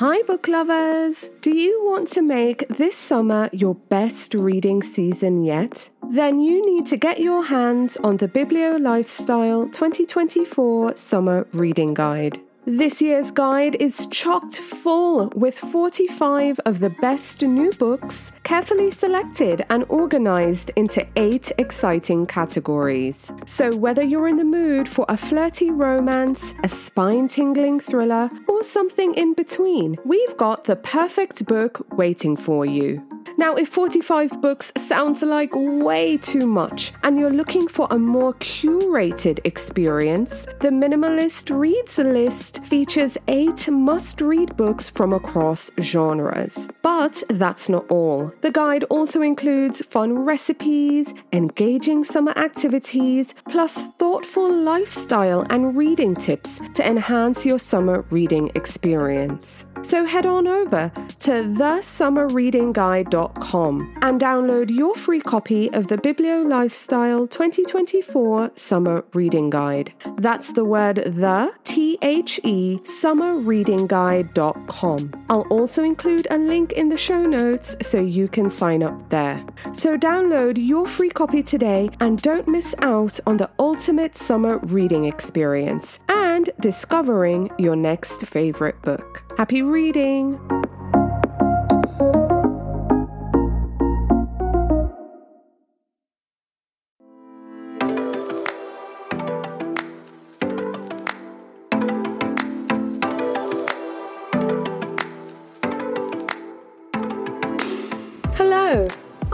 Hi, book lovers! Do you want to make this summer your best reading season yet? Then you need to get your hands on the BiblioLifestyle 2024 Summer Reading Guide. This year's guide is chocked full with 45 of the best new books, carefully selected and organized into eight exciting categories. So, whether you're in the mood for a flirty romance, a spine tingling thriller, or something in between, we've got the perfect book waiting for you. Now, if 45 books sounds like way too much and you're looking for a more curated experience, the Minimalist Reads list features eight must read books from across genres. But that's not all. The guide also includes fun recipes, engaging summer activities, plus thoughtful lifestyle and reading tips to enhance your summer reading experience. So head on over to thesummerreadingguide.com and download your free copy of the BiblioLifestyle 2024 Summer Reading Guide. That's the word the, T H E, summerreadingguide.com. I'll also include a link in the show notes so you can sign up there. So download your free copy today and don't miss out on the ultimate summer reading experience and discovering your next favorite book. Happy reading!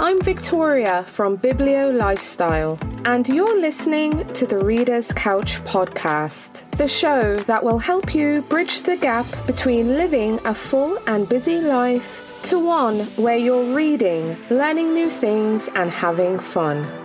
I'm Victoria from BiblioLifestyle, and you're listening to the Reader's Couch podcast, the show that will help you bridge the gap between living a full and busy life to one where you're reading, learning new things, and having fun.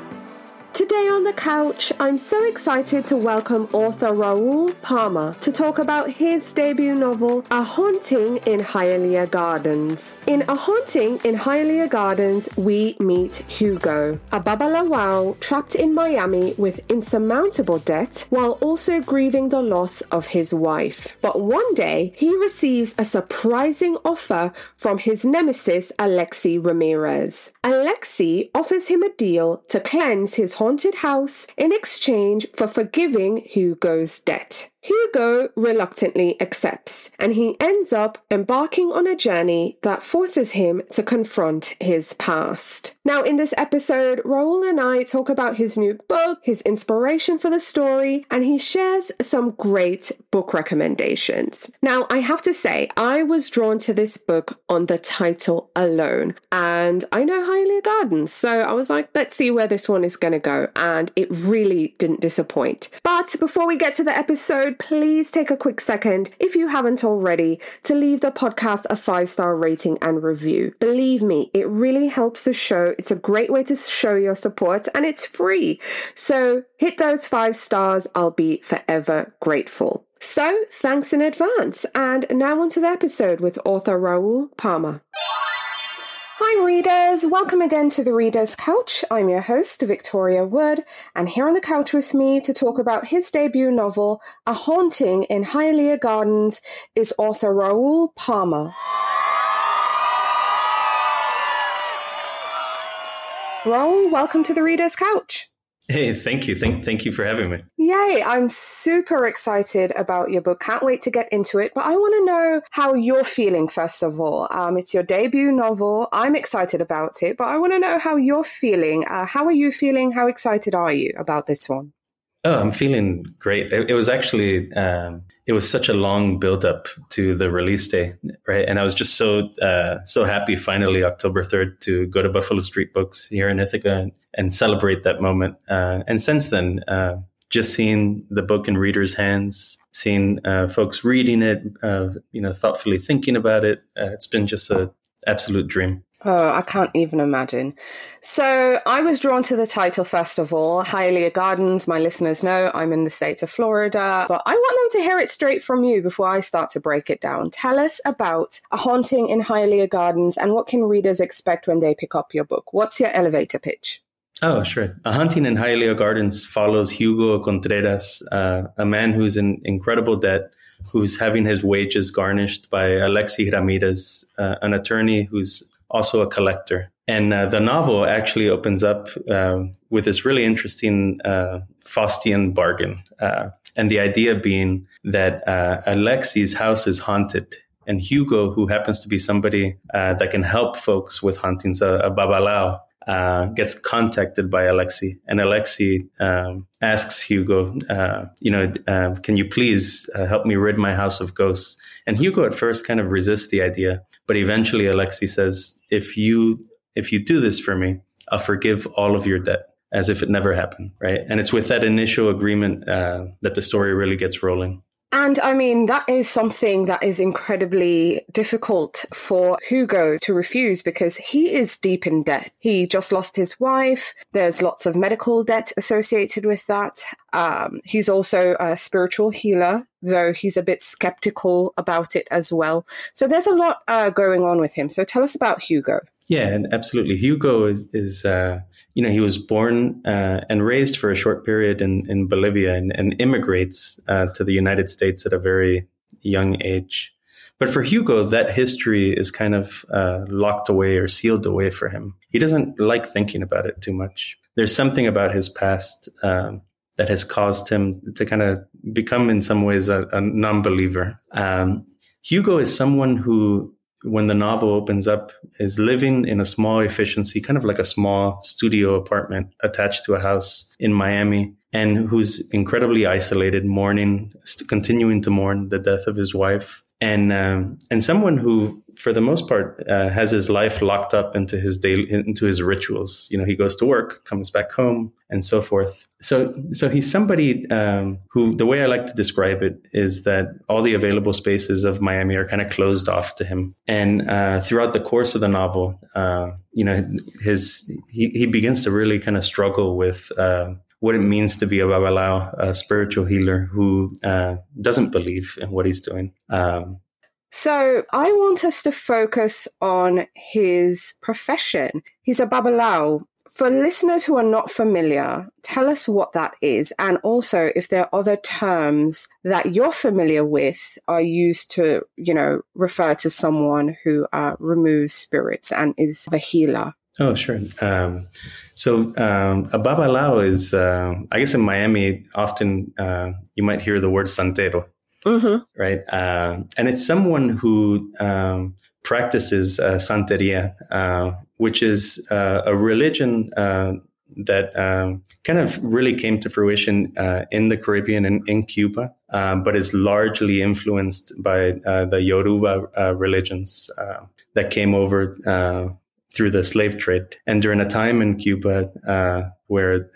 Today on the couch, I'm so excited to welcome author Raul Palma to talk about his debut novel, A Haunting in Hialeah Gardens. In A Haunting in Hialeah Gardens, we meet Hugo, a babalawo trapped in Miami with insurmountable debt while also grieving the loss of his wife. But one day, he receives a surprising offer from his nemesis, Alexi Ramirez. Alexi offers him a deal to cleanse his haunted house in exchange for forgiving Hugo's debt. Hugo reluctantly accepts, and he ends up embarking on a journey that forces him to confront his past. Now, in this episode, Raul and I talk about his new book, his inspiration for the story, and he shares some great book recommendations. Now, I have to say, I was drawn to this book on the title alone, and I know Hialeah Gardens, so I was like, let's see where this one is going to go, and it really didn't disappoint. But before we get to the episode, please take a quick second, if you haven't already, to leave the podcast a five star rating and review. Believe me, it really helps the show. It's a great way to show your support and it's free. So hit those five stars. I'll be forever grateful. So thanks in advance. And now on to the episode with author Raul Palma. Readers. Welcome again to the Reader's Couch. I'm your host, Victoria Wood, and here on the couch with me to talk about his debut novel, A Haunting in Hialeah Gardens, is author Raul Palma. Raul, welcome to the Reader's Couch. Hey, thank you. Thank, thank you for having me. Yay, I'm super excited about your book. Can't wait to get into it. But I want to know how you're feeling, first of all. Um, it's your debut novel. I'm excited about it, but I want to know how you're feeling. Uh, how are you feeling? How excited are you about this one? Oh, I'm feeling great. It, it was actually um, it was such a long build up to the release day, right? And I was just so uh, so happy finally October third to go to Buffalo Street Books here in Ithaca and, and celebrate that moment. Uh, and since then, uh, just seeing the book in readers' hands, seeing uh, folks reading it, uh, you know, thoughtfully thinking about it, uh, it's been just a absolute dream. Oh, I can't even imagine. So, I was drawn to the title first of all, Hialeah Gardens. My listeners know I'm in the state of Florida, but I want them to hear it straight from you before I start to break it down. Tell us about A Haunting in Hialeah Gardens and what can readers expect when they pick up your book? What's your elevator pitch? Oh, sure. A Haunting in Hialeah Gardens follows Hugo Contreras, uh, a man who's in incredible debt who's having his wages garnished by Alexi Ramirez, uh, an attorney who's also a collector. And uh, the novel actually opens up uh, with this really interesting uh, Faustian bargain. Uh, and the idea being that uh, Alexi's house is haunted. And Hugo, who happens to be somebody uh, that can help folks with hauntings, a, a babalao, uh, gets contacted by Alexi, and Alexi um, asks Hugo, uh, "You know, uh, can you please uh, help me rid my house of ghosts?" And Hugo at first kind of resists the idea, but eventually Alexi says, "If you if you do this for me, I'll forgive all of your debt." As if it never happened, right? And it's with that initial agreement uh, that the story really gets rolling. And I mean, that is something that is incredibly difficult for Hugo to refuse because he is deep in debt. He just lost his wife. There's lots of medical debt associated with that. Um, he's also a spiritual healer, though he's a bit skeptical about it as well. So there's a lot uh, going on with him. So tell us about Hugo. Yeah, and absolutely. Hugo is, is uh, you know, he was born uh, and raised for a short period in, in Bolivia and, and immigrates uh, to the United States at a very young age. But for Hugo, that history is kind of uh, locked away or sealed away for him. He doesn't like thinking about it too much. There's something about his past um, that has caused him to kind of become, in some ways, a, a non believer. Um, Hugo is someone who when the novel opens up is living in a small efficiency, kind of like a small studio apartment attached to a house in Miami and who's incredibly isolated, mourning, continuing to mourn the death of his wife. And, um, and someone who, for the most part, uh, has his life locked up into his daily, into his rituals. You know, he goes to work, comes back home, and so forth. So, so he's somebody um, who the way I like to describe it is that all the available spaces of Miami are kind of closed off to him. And uh, throughout the course of the novel, uh, you know, his he, he begins to really kind of struggle with uh, what it means to be a babalao, a spiritual healer who uh, doesn't believe in what he's doing. Um, so I want us to focus on his profession. He's a babalao, for listeners who are not familiar, tell us what that is. And also, if there are other terms that you're familiar with are used to, you know, refer to someone who uh, removes spirits and is a healer. Oh, sure. Um, so um, a babalao is, uh, I guess in Miami, often uh, you might hear the word santero, mm-hmm. right? Uh, and it's someone who um, practices uh, Santeria, uh, which is uh, a religion uh, that um, kind of really came to fruition uh, in the Caribbean and in Cuba, uh, but is largely influenced by the Yoruba religions that came over through the slave trade. And during a time in Cuba where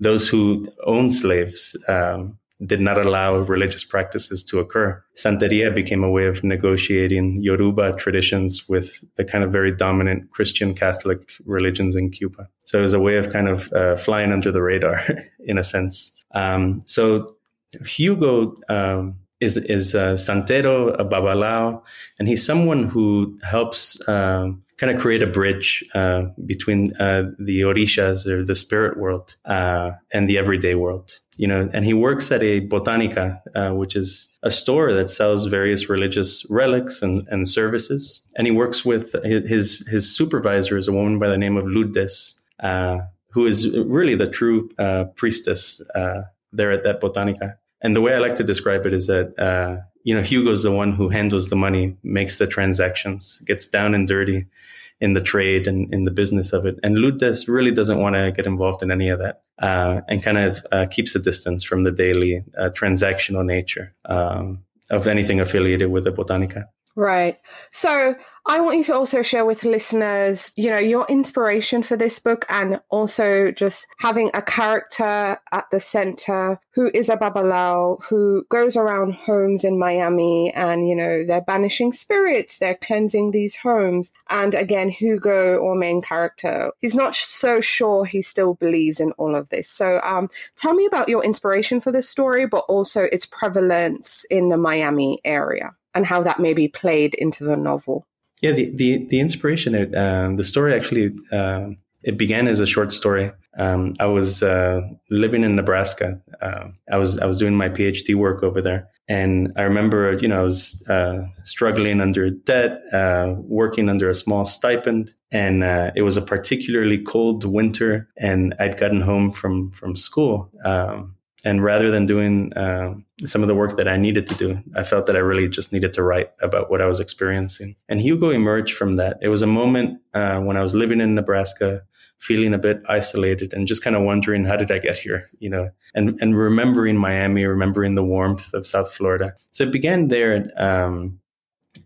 those who owned slaves um, did not allow religious practices to occur. Santeria became a way of negotiating Yoruba traditions with the kind of very dominant Christian Catholic religions in Cuba. So it was a way of kind of uh, flying under the radar in a sense. Um, so Hugo um, is is a santero, a babalao, and he's someone who helps um, kind of create a bridge uh, between uh, the orishas or the spirit world uh, and the everyday world. You know, and he works at a botanica, uh, which is a store that sells various religious relics and, and services. And he works with his his supervisor is a woman by the name of Lourdes, uh, who is really the true uh, priestess there at that botanica. And the way I like to describe it is that you know, Hugo's the one who handles the money, makes the transactions, gets down and dirty in the trade and in the business of it. And Lourdes really doesn't want to get involved in any of that uh, and kind of uh, keeps a distance from the daily uh, transactional nature um, of anything affiliated with the Botanica. Right. So I want you to also share with listeners, you know, your inspiration for this book and also just having a character at the center who is a babalao who goes around homes in Miami and, you know, they're banishing spirits, they're cleansing these homes. And again, Hugo, or main character, he's not so sure he still believes in all of this. So um, tell me about your inspiration for this story, but also its prevalence in the Miami area and how that may be played into the novel. Yeah, the the, the inspiration, uh, the story actually, uh, it began as a short story. Um, I was uh, living in Nebraska. Uh, I was I was doing my PhD work over there, And I remember, you know, I was uh, struggling under debt, uh, working under a small stipend, and uh, it was a particularly cold winter, and I'd gotten home from from school. Um, and rather than doing uh, some of the work that I needed to do, I felt that I really just needed to write about what I was experiencing. And Hugo emerged from that. It was a moment uh, when I was living in Nebraska feeling a bit isolated and just kind of wondering how did I get here, you know, and and remembering Miami, remembering the warmth of South Florida. So it began there, um,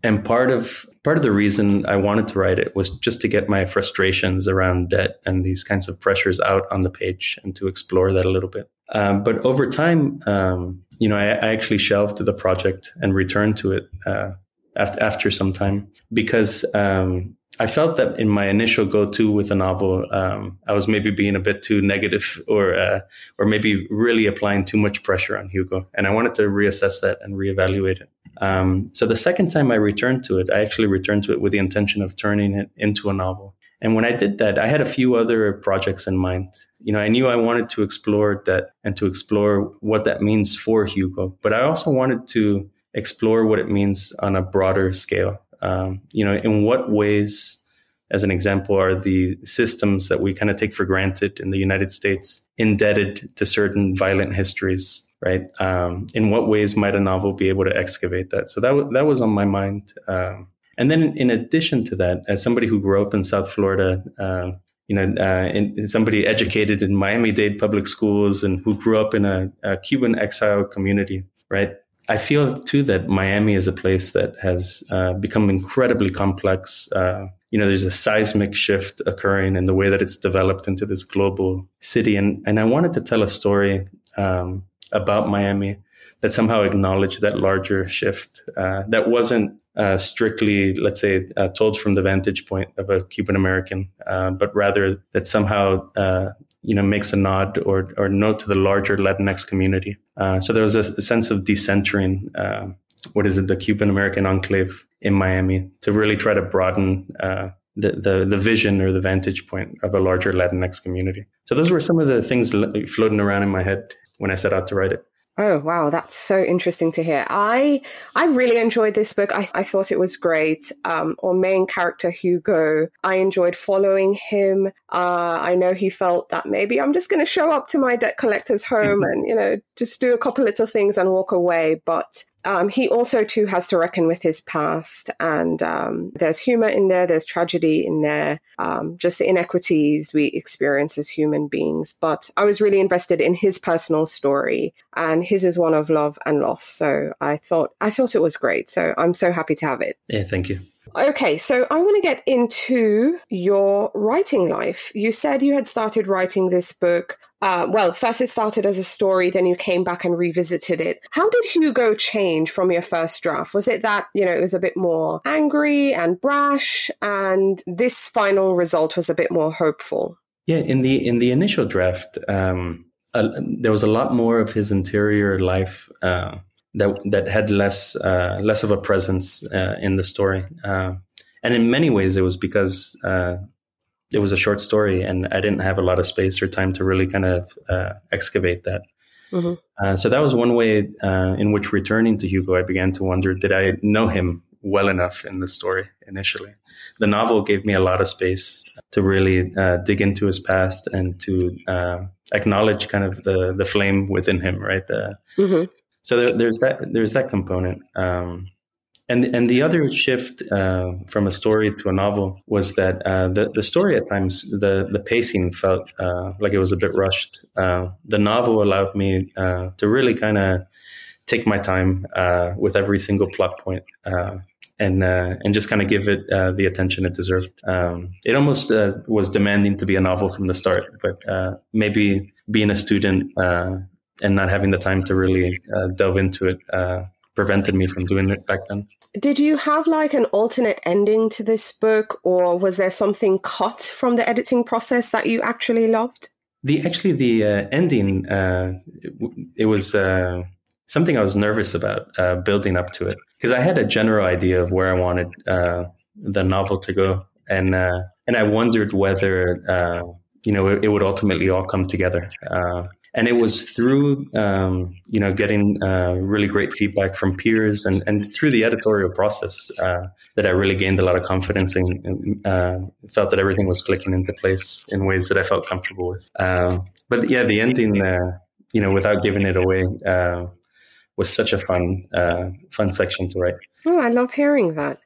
and part of part of the reason I wanted to write it was just to get my frustrations around debt and these kinds of pressures out on the page and to explore that a little bit. Um, but over time, um, you know, I, I, actually shelved the project and returned to it uh, after after some time because um, I felt that in my initial go-to with a novel, um, I was maybe being a bit too negative, or uh, or maybe really applying too much pressure on Hugo, and I wanted to reassess that and reevaluate it. Um, so the second time I returned to it, I actually returned to it with the intention of turning it into a novel. And when I did that, I had a few other projects in mind. You know, I knew I wanted to explore that and to explore what that means for Hugo, but I also wanted to explore what it means on a broader scale. Um, you know, in what ways, as an example, are the systems that we kind of take for granted in the United States indebted to certain violent histories, right? Um, in what ways might a novel be able to excavate that? So that w- that was on my mind. Um, and then, in addition to that, as somebody who grew up in South Florida, uh, you know, uh, in, somebody educated in Miami-Dade public schools and who grew up in a, a Cuban exile community, right? I feel too that Miami is a place that has uh, become incredibly complex. Uh, you know, there's a seismic shift occurring in the way that it's developed into this global city, and and I wanted to tell a story um, about Miami that somehow acknowledged that larger shift uh, that wasn't uh, strictly, let's say, uh, told from the vantage point of a Cuban American, uh, but rather that somehow uh, you know makes a nod or or note to the larger Latinx community. Uh, so there was a, a sense of decentering. Uh, what is it, the Cuban American enclave in Miami, to really try to broaden uh, the, the the vision or the vantage point of a larger Latinx community. So those were some of the things floating around in my head when I set out to write it. Oh wow, that's so interesting to hear. I I really enjoyed this book. I, I thought it was great. Um, our main character Hugo, I enjoyed following him. Uh, I know he felt that maybe I'm just going to show up to my debt collector's home and you know just do a couple little things and walk away. But um, he also too has to reckon with his past, and um, there's humor in there, there's tragedy in there, um, just the inequities we experience as human beings. But I was really invested in his personal story, and his is one of love and loss. So I thought I thought it was great. So I'm so happy to have it. Yeah, thank you. Okay, so I want to get into your writing life. You said you had started writing this book. Uh, well, first it started as a story, then you came back and revisited it. How did Hugo change from your first draft? Was it that, you know, it was a bit more angry and brash, and this final result was a bit more hopeful? Yeah, in the in the initial draft, um, uh, there was a lot more of his interior life. Uh, that that had less uh, less of a presence uh, in the story. Uh, and in many ways, it was because uh, it was a short story, and I didn't have a lot of space or time to really kind of uh, excavate that. Mm-hmm. Uh, so that was one way in which returning to Hugo, I began to wonder: Did I know him well enough in the story initially? The novel gave me a lot of space to really dig into his past and to acknowledge kind of the the flame within him, right? The, mm-hmm so there, there's that there's that component um, and and the other shift uh, from a story to a novel was that uh, the the story at times the the pacing felt uh, like it was a bit rushed. Uh, the novel allowed me uh, to really kind of take my time uh, with every single plot point. and and just kind of give it the attention it deserved. Um, it almost was demanding to be a novel from the start, but maybe being a student and not having the time to really uh, delve into it uh, prevented me from doing it back then. Did you have like an alternate ending to this book, or was there something cut from the editing process that you actually loved? The actually the uh, ending uh, it, it, was uh, something I was nervous about uh, building up to it because I had a general idea of where I wanted the novel to go, and and I wondered whether you know it, it, would ultimately all come together and it was through um, you know getting uh, really great feedback from peers and, and through the editorial process uh, that I really gained a lot of confidence and, uh, felt that everything was clicking into place in ways that I felt comfortable with. Uh, but yeah, the ending, uh, you know, without giving it away, uh, was such a fun fun section to write. Oh, I love hearing that.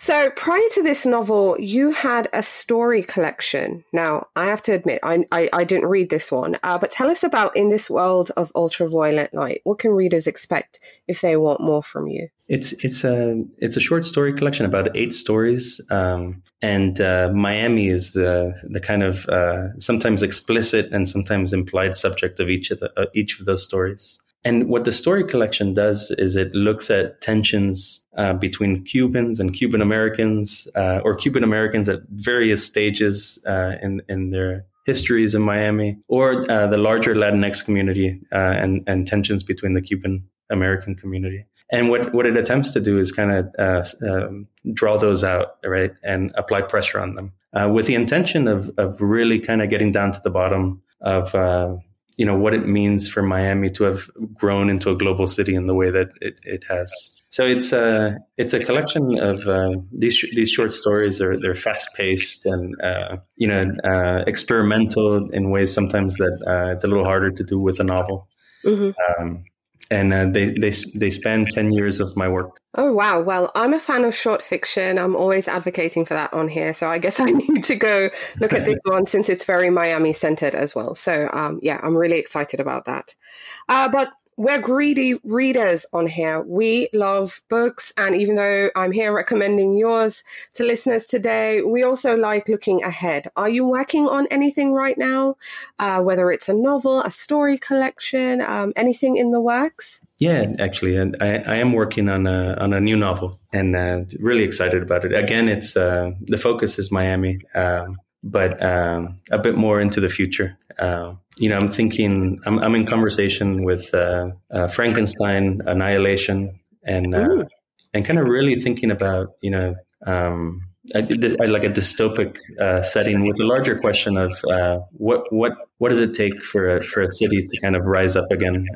So prior to this novel, you had a story collection. Now, I have to admit, I, I, I didn't read this one, uh, but tell us about In This World of Ultraviolet Light. What can readers expect if they want more from you? It's it's a it's a short story collection, about eight stories, um, and uh, Miami is the the kind of uh, sometimes explicit and sometimes implied subject of each of the, each of those stories. And what the story collection does is it looks at tensions uh, between Cubans and Cuban Americans, uh, or Cuban Americans at various stages uh, in in their histories in Miami, or uh, the larger Latinx community uh, and and tensions between the Cuban American community. And what what it attempts to do is kind of uh, um, draw those out, right, and apply pressure on them with the intention of of really kind of getting down to the bottom of you know what it means for Miami to have grown into a global city in the way that it, it has. So it's a it's a collection of uh, these these short stories. They're they're fast paced and uh, you know uh, experimental in ways sometimes that uh, it's a little harder to do with a novel. Mm-hmm. Um, and uh, they they they span ten years of my work. Oh wow! Well, I'm a fan of short fiction. I'm always advocating for that on here, so I guess I need to go look at this one since it's very Miami centered as well. So um, yeah, I'm really excited about that. Uh, but we're greedy readers on here. We love books. And even though I'm here recommending yours to listeners today, we also like looking ahead. Are you working on anything right now? Uh, whether it's a novel, a story collection, um, anything in the works? Yeah, actually, I, I am working on a, on a new novel and uh, really excited about it. Again, it's uh, the focus is Miami. Um, but um, a bit more into the future. Uh, you know, I'm thinking, I'm, I'm in conversation with uh, uh, Frankenstein, Annihilation, and uh, and kind of really thinking about, you know, um, I, I, like a dystopic uh, setting with a larger question of uh, what what what does it take for a, for a city to kind of rise up again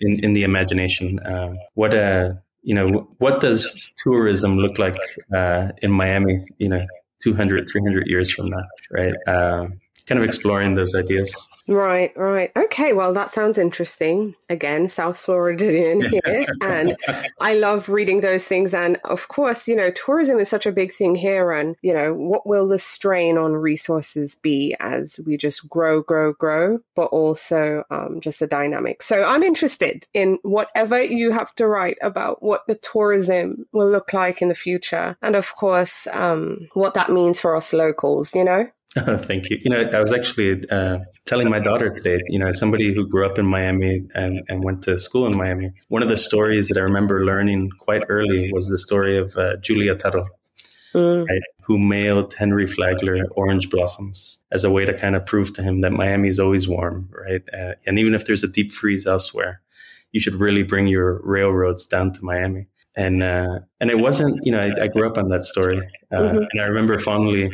in in the imagination? what a you know what does tourism look like in Miami? You know, 200, 300 years from now, right? Um, kind of exploring those ideas. Right, right. Okay, well, that sounds interesting. Again, South Floridian here. and I love reading those things. And of course, you know, tourism is such a big thing here. And, you know, what will the strain on resources be as we just grow, grow, grow, but also um, just the dynamic? So I'm interested in whatever you have to write about what the tourism will look like in the future. And of course, um, what that means for us locals, you know? Thank you. You know, I was actually uh, telling my daughter today, you know, as somebody who grew up in Miami and, and went to school in Miami, one of the stories that I remember learning quite early was the story of uh, Julia Tuttle, mm. right, who mailed Henry Flagler orange blossoms as a way to kind of prove to him that Miami is always warm, right? Uh, and even if there's a deep freeze elsewhere, you should really bring your railroads down to Miami. And uh, and it wasn't, you know, I, I, grew up on that story, uh, mm-hmm. and I remember fondly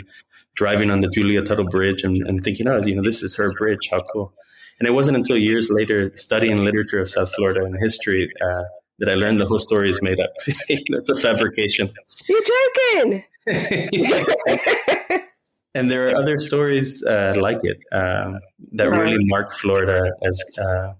driving on the Julia Tuttle Bridge and, and thinking, oh, you know, this is her bridge. How cool. And it wasn't until years later, studying literature of South Florida and history, uh, that I learned the whole story is made up. it's a fabrication. You're joking. and there are other stories uh, like it um, that really mark Florida as, uh,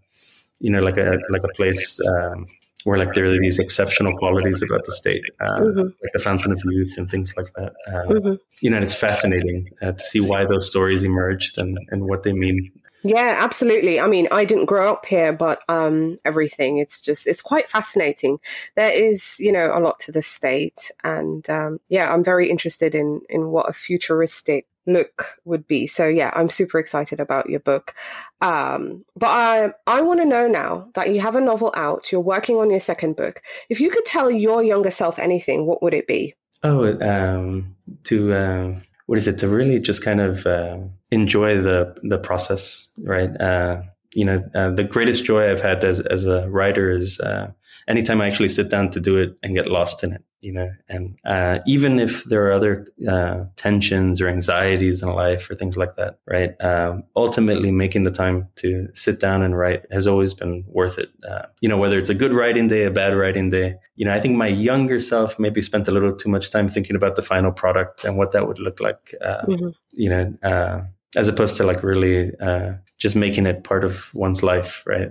you know, like a like a place um, where like there are these exceptional qualities about the state, uh, mm-hmm. like the fountain of youth and things like that. Uh, mm-hmm. You know, and it's fascinating uh, to see why those stories emerged and, and what they mean. Yeah, absolutely. I mean, I didn't grow up here, but um, everything, it's just, it's quite fascinating. There is, you know, a lot to the state. And um, yeah, I'm very interested in, in what a futuristic look would be. So yeah, I'm super excited about your book. Um, but I I want to know now that you have a novel out, you're working on your second book. If you could tell your younger self anything, what would it be? Oh, um, to uh, what is it? To really just kind of uh, enjoy the the process, right? Uh, you know, uh, the greatest joy I've had as as a writer is uh, anytime I actually sit down to do it and get lost in it, you know, and uh, even if there are other uh, tensions or anxieties in life or things like that, right? Um, ultimately, making the time to sit down and write has always been worth it. Uh, you know, whether it's a good writing day, a bad writing day. You know, I think my younger self maybe spent a little too much time thinking about the final product and what that would look like. Uh, mm-hmm. You know, uh, as opposed to like really uh, just making it part of one's life, right?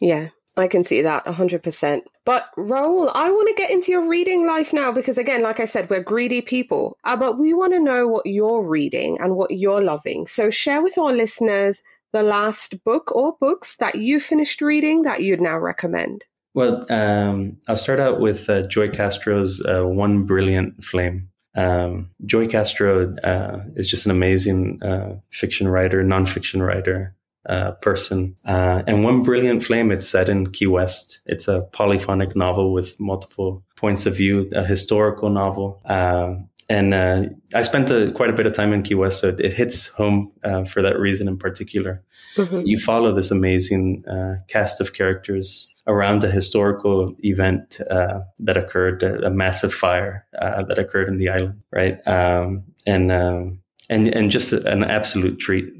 yeah. I can see that 100%. But Raul, I want to get into your reading life now because, again, like I said, we're greedy people, uh, but we want to know what you're reading and what you're loving. So share with our listeners the last book or books that you finished reading that you'd now recommend. Well, um, I'll start out with uh, Joy Castro's uh, One Brilliant Flame. Um, Joy Castro uh, is just an amazing uh, fiction writer, nonfiction writer uh, person. Uh, and One Brilliant Flame, it's set in Key West. It's a polyphonic novel with multiple points of view, a historical novel. Uh, and uh, I spent a, quite a bit of time in Key West, so it, it hits home uh, for that reason in particular. Mm-hmm. You follow this amazing uh, cast of characters around a historical event that occurred, a, massive fire that occurred in the island, right? Um, and um, and and just an absolute treat.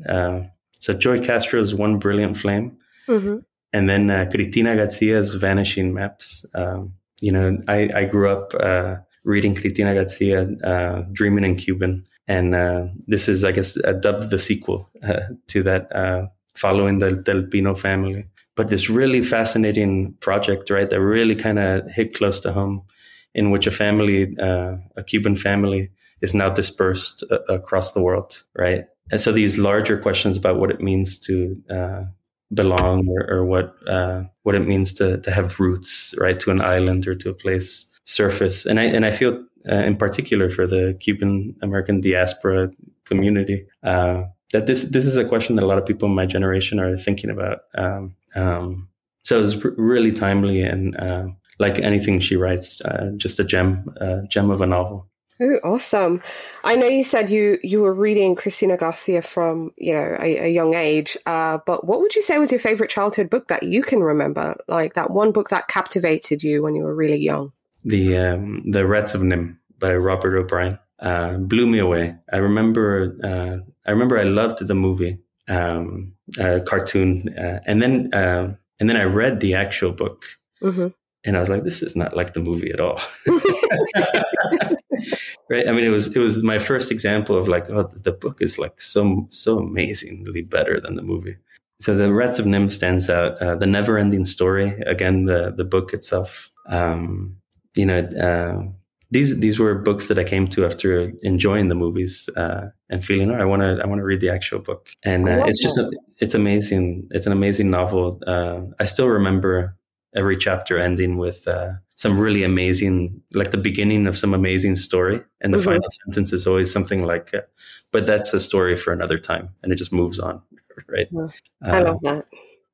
So Joy Castro's One Brilliant Flame. Mm-hmm. And then uh, Cristina Garcia's Vanishing Maps. Um, you know, I, I grew up uh, reading Cristina Garcia, uh, Dreaming in Cuban. And uh, this is, I guess, a dubbed the sequel uh, to that, uh, following the Del Pino family. But this really fascinating project, right, that really kind of hit close to home, in which a family, a Cuban family, is now dispersed across the world, right? And so these larger questions about what it means to uh, belong or, or what uh, what it means to to have roots, right, to an island or to a place surface. And I and I feel uh, in particular for the Cuban American diaspora community uh, that this this is a question that a lot of people in my generation are thinking about. Um, um, so it's really timely and uh, like anything she writes, uh, just a gem, gem of a novel. Oh, awesome! I know you said you you were reading Cristina Garcia from you know a, a young age, uh, but what would you say was your favorite childhood book that you can remember? Like that one book that captivated you when you were really young. The um, the Rats of NIMH by Robert O'Brien uh, blew me away. I remember uh, I remember I loved the movie um, uh, cartoon, uh, and then uh, and then I read the actual book. Mm-hmm and I was like, this is not like the movie at all. right? I mean, it was it was my first example of like, oh, the book is like so so amazingly better than the movie. So the Rats of NIMH stands out. Uh, the Never Ending Story, again, the the book itself. Um, you know, uh, these these were books that I came to after enjoying the movies uh, and feeling, oh, I want to I want to read the actual book. And uh, it's just a, it's amazing. It's an amazing novel. Uh, I still remember every chapter ending with uh, some really amazing, like the beginning of some amazing story. And the mm-hmm. final sentence is always something like, uh, but that's a story for another time. And it just moves on. Right. Yeah. I love that.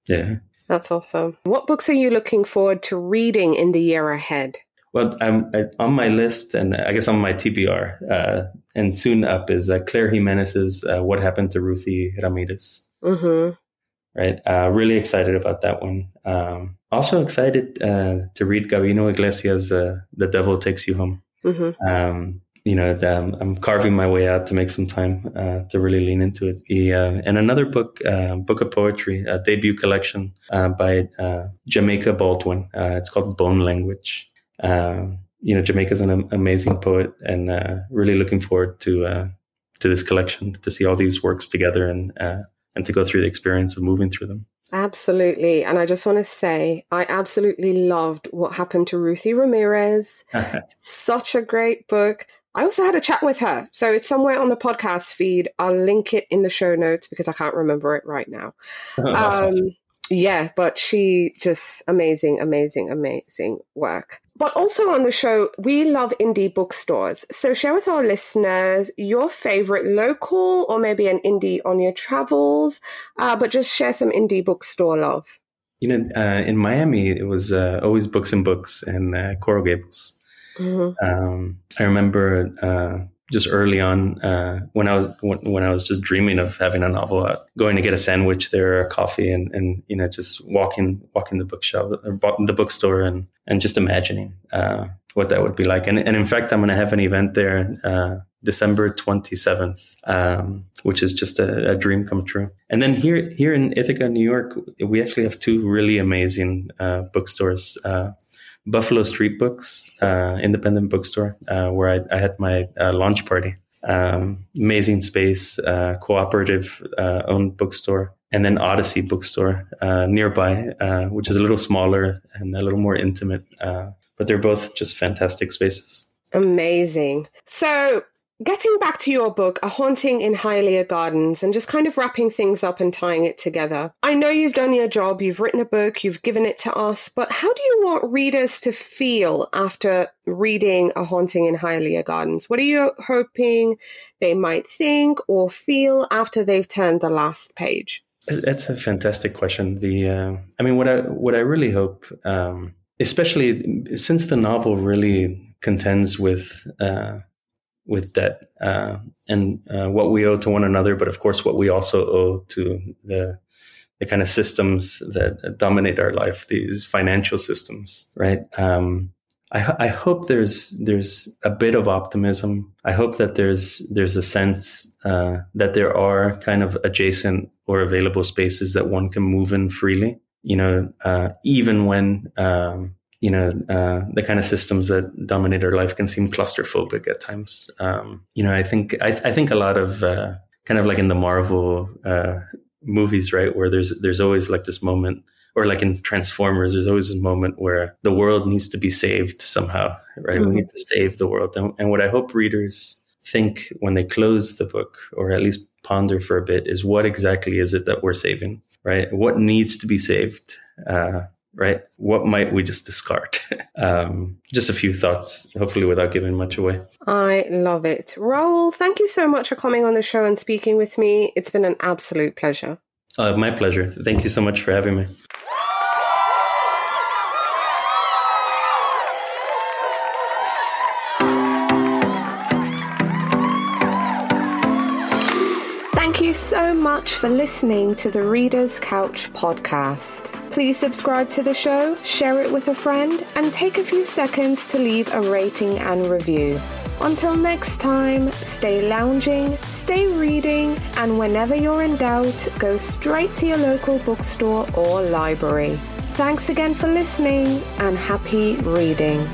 Yeah. That's awesome. What books are you looking forward to reading in the year ahead? Well, I'm I, on my list, and I guess on my TBR, uh, and soon up is uh, Claire Jimenez's uh, "What Happened to Ruthie Ramirez." Mm-hmm right? Uh, really excited about that one. Um, also excited uh, to read Gabino Iglesias' uh, "The Devil Takes You Home." Mm-hmm. Um, you know, the, I'm carving my way out to make some time uh, to really lean into it. He, uh, and another book, uh, book of poetry, a debut collection by Jamaica Baldwin. it's called Bone Language. Um, you know, Jamaica's an amazing poet, and really looking forward to to this collection to see all these works together and and to go through the experience of moving through them. Absolutely. And I just want to say, I absolutely loved what happened to Ruthie Ramirez. Such a great book. I also had a chat with her. So it's somewhere on the podcast feed. I'll link it in the show notes because I can't remember it right now. um, yeah, but she just amazing, amazing, amazing work. But also on the show, we love indie bookstores. So share with our listeners your favorite local or maybe an indie on your travels, uh, but just share some indie bookstore love. You know, uh, in Miami, it was uh, always Books and Books and uh, Coral Gables. Mm-hmm. Um, I remember uh, just early on uh, when I was when, when, I was just dreaming of having a novel out, going to get a sandwich there, a coffee, and and you know just walking walking the bookshelf, the bookstore, and and just imagining uh, what that would be like. And, and in fact, I'm going to have an event there uh, December 27th, um, which is just a, a, dream come true. And then here here in Ithaca, New York, we actually have two really amazing uh, bookstores. Uh, Buffalo Street Books, uh, independent bookstore, uh, where I, I, had my uh, launch party. Um, amazing space, cooperative owned bookstore and then Odyssey Bookstore uh, nearby, uh, which is a little smaller and a little more intimate. Uh, but they're both just fantastic spaces. Amazing. So, getting back to your book, A Haunting in Hialeah Gardens, and just kind of wrapping things up and tying it together. I know you've done your job, you've written a book, you've given it to us, but how do you want readers to feel after reading A Haunting in Hialeah Gardens? What are you hoping they might think or feel after they've turned the last page? That's a fantastic question. The, uh, I mean, what I what I really hope, um, especially since the novel really contends with uh, with debt uh, and uh, what we owe to one another, but of course, what we also owe to the the kind of systems that dominate our life, these financial systems, right? Um, I, I, hope there's there's a bit of optimism. I hope that there's there's a sense uh, that there are kind of adjacent or available spaces that one can move in freely. You know, uh, even when um, you know uh, the kind of systems that dominate our life can seem claustrophobic at times. Um, you know, I think I, I, think a lot of uh, kind of like in the Marvel uh, movies, right, where there's there's always like this moment or like in Transformers, there's always this moment where the world needs to be saved somehow, right? Mm-hmm. We need to save the world. And, and, what I hope readers think when they close the book, or at least ponder for a bit, is what exactly is it that we're saving, right? What needs to be saved? Uh, right? What might we just discard? um, just a few thoughts, hopefully without giving much away. I love it. Raul, thank you so much for coming on the show and speaking with me. It's been an absolute pleasure. Uh, my pleasure. Thank you so much for having me. Much for listening to the Reader's Couch podcast. Please subscribe to the show, share it with a friend, and take a few seconds to leave a rating and review. Until next time, stay lounging, stay reading, and whenever you're in doubt, go straight to your local bookstore or library. Thanks again for listening and happy reading.